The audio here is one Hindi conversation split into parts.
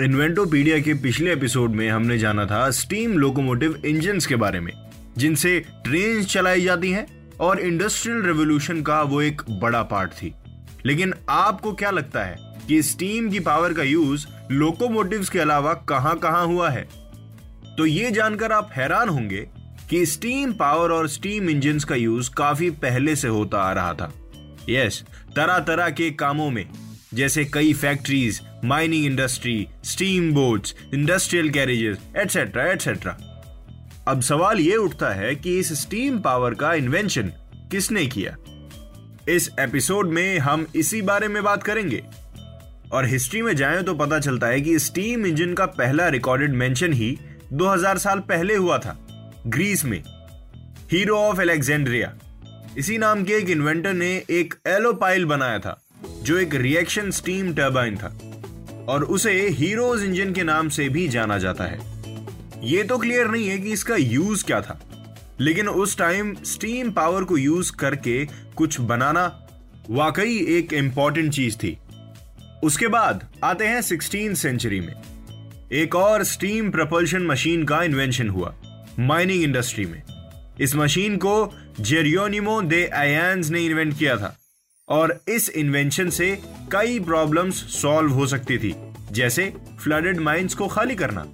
Inventopedia के पिछले एपिसोड में हमने जाना था स्टीम लोकोमोटिव इंजन्स के बारे में, जिनसे ट्रेन चलाई जाती हैं और इंडस्ट्रियल रेवोल्यूशन का वो एक बड़ा पार्ट थी। लेकिन आपको क्या लगता है कि स्टीम की पावर का यूज़ लोकोमोटिव्स के अलावा कहाँ कहाँ हुआ है? तो ये जानकर आप हैरान होंगे कि स्टीम पावर और स्टीम इंजन्स का यूज़ काफ़ी पहले से होता आ रहा था। यस तरह तरह के कामों में, जैसे कई factories mining industry steam boats industrial carriages etcetera etcetera अब सवाल यह उठता है कि इस स्टीम पावर का इन्वेंशन किसने किया? इस एपिसोड में हम इसी बारे में बात करेंगे। और हिस्ट्री में जाएँ तो पता चलता है कि स्टीम इंजन का पहला रिकॉर्डेड मेंशन ही 2000 साल पहले हुआ था ग्रीस में। हीरो ऑफ़ एलेक्जेंड्रिया इसी नाम के एक इन्वेंटर ने एक एलोपाइल बनाया था, जो एक रिएक्शन स्टीम टर्बाइन था, और उसे हीरोज इंजन के नाम से भी जाना जाता है। यह तो क्लियर नहीं है कि इसका यूज़ क्या था, लेकिन उस टाइम स्टीम पावर को यूज़ करके कुछ बनाना वाकई एक इंपॉर्टेंट चीज़ थी। उसके बाद आते हैं सिक्सटीन सेंचुरी में, एक और स्टीम प्रपल्शन मशीन का इन्वेंशन हुआ माइनिंग इंडस्ट्री में। इस मशीन को जेरियोनिमो दे आयांस ने इन्वेंट किया था और इस इन्वेंशन से कई प्रॉब्लम्स सॉल्व हो सकती थी, जैसे फ्लडेड माइंस को खाली करना।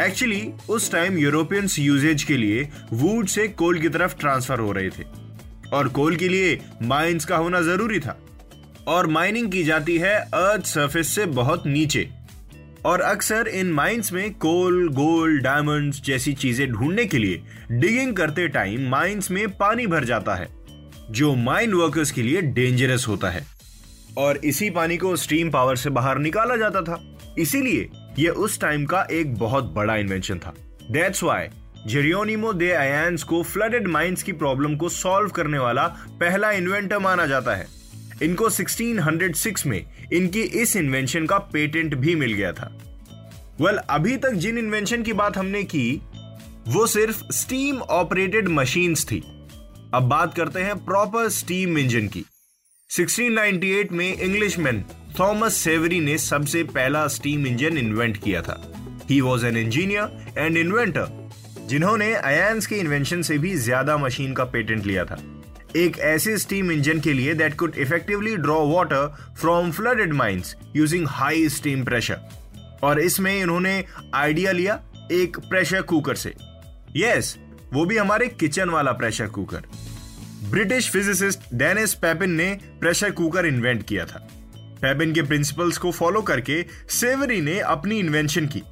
एक्चुअली उस टाइम यूरोपियंस यूजेज के लिए वुड से कोल की तरफ़ ट्रांसफ़र हो रहे थे और कोल के लिए माइंस का होना ज़रूरी था। और माइनिंग की जाती है अर्थ सरफेस से बहुत नीचे। और अक्सर इन माइंस में कोल गोल्ड डायमंड्स जैसी चीज़ें ढूँढने के लिए डिगिंग करते टाइम माइंस में पानी भर जाता है, जो माइन वर्कर्स के लिए डेंजरस होता है। और इसी पानी को स्टीम पावर से बाहर निकाला जाता था। इसीलिए यह उस टाइम का एक बहुत बड़ा इन्वेंशन था। दैट्स वाई जेरियोनिमो दे आयांस को फ्लडेड माइंस की प्रॉब्लम को सॉल्व करने वाला पहला इन्वेंटर माना जाता है। इनको 1606 में इनकी इस इन्वेंशन का पेटेंट भी मिल गया था। वेल well, अभी तक जिन इन्वेंशन की बात हमने की वो सिर्फ़ स्टीम ऑपरेटेड मशीन्स थी। अब बात करते हैं प्रॉपर स्टीम इंजन की। 1698 में इंग्लिशमैन थॉमस सेवरी ने सबसे पहला स्टीम इंजन इन्वेंट किया था। He was an engineer and inventor जिन्होंने अयांस के इन्वेंशन से भी ज़्यादा मशीन का पेटेंट लिया था। एक ऐसे स्टीम इंजन के लिए that could effectively draw water from flooded mines using high steam pressure और इसमें इन्होंने आइडिया लिया एक प्रेशर कुकर से। यस yes, वो भी हमारे किचन वाला pressure cooker British physicist Denis Papin ने प्रेशर कुकर इन्वेंट किया था। पेपिन के प्रिंसिपल्स को फॉलो करके सेवरी ने अपनी इन्वेंशन की।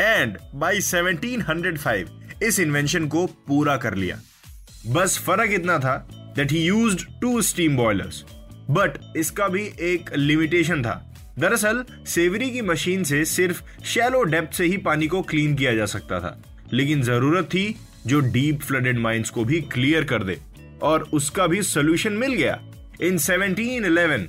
एंड बाय 1705 इस इन्वेंशन को पूरा कर लिया। बस फ़र्क इतना था that he used to steam boilers but इसका भी एक लिमिटेशन था। दरअसल सेवरी की मशीन से सिर्फ़ शैलो डेप्थ से ही पानी को क्लीन किया जा सकता था। लेकिन ज़रूरत थी जो डीप फ्लडेड माइंस को भी क्लियर कर दे। और उसका भी सोल्यूशन मिल गया। इन 1711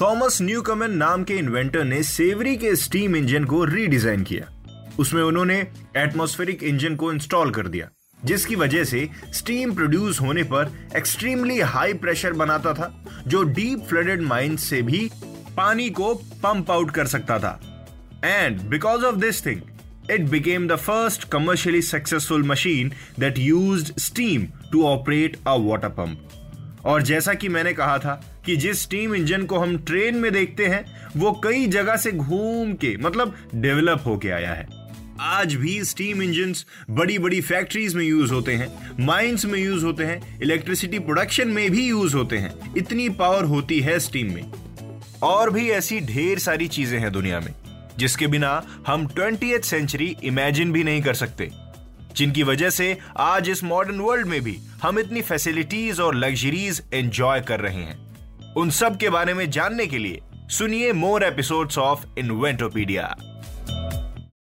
थॉमस न्यूकमन नाम के इन्वेंटर ने सेवरी के स्टीम इंजन को रीडिजाइन किया। उसमें उन्होंने एटमॉस्फेरिक इंजन को इंस्टॉल कर दिया। जिसकी वजह से स्टीम प्रोड्यूस होने पर एक्सट्रीमली हाई प्रेशर बनाता था, जो डीप फ्लडेड माइंस से भी पानी को पंप आउट कर सकता था and because of this thing it became the first commercially successful machine that used steam to operate a water pump. और जैसा कि मैंने कहा था कि जिस स्टीम इंजन को हम ट्रेन में देखते हैं, वो कई जगह से घूम के मतलब डेवलप होके आया है आज भी स्टीम इंजन बड़ी बड़ी फैक्ट्रीज में यूज़ होते हैं माइंस में यूज़ होते हैं इलेक्ट्रिसिटी प्रोडक्शन में भी यूज़ होते हैं। इतनी पावर होती है स्टीम में। और भी ऐसी ढेर सारी चीज़ें हैं दुनिया में, जिसके बिना हम ट्वेंटी सेंचुरी इमेजिन भी नहीं कर सकते। जिनकी वजह से आज इस मॉडर्न वर्ल्ड में भी हम इतनी फैसिलिटीज़ और लग्जरीज एंजॉय कर रहे हैं। उन सब के बारे में जानने के लिए सुनिए मोर एपिसोड्स ऑफ़ इन्वेंटोपीडिया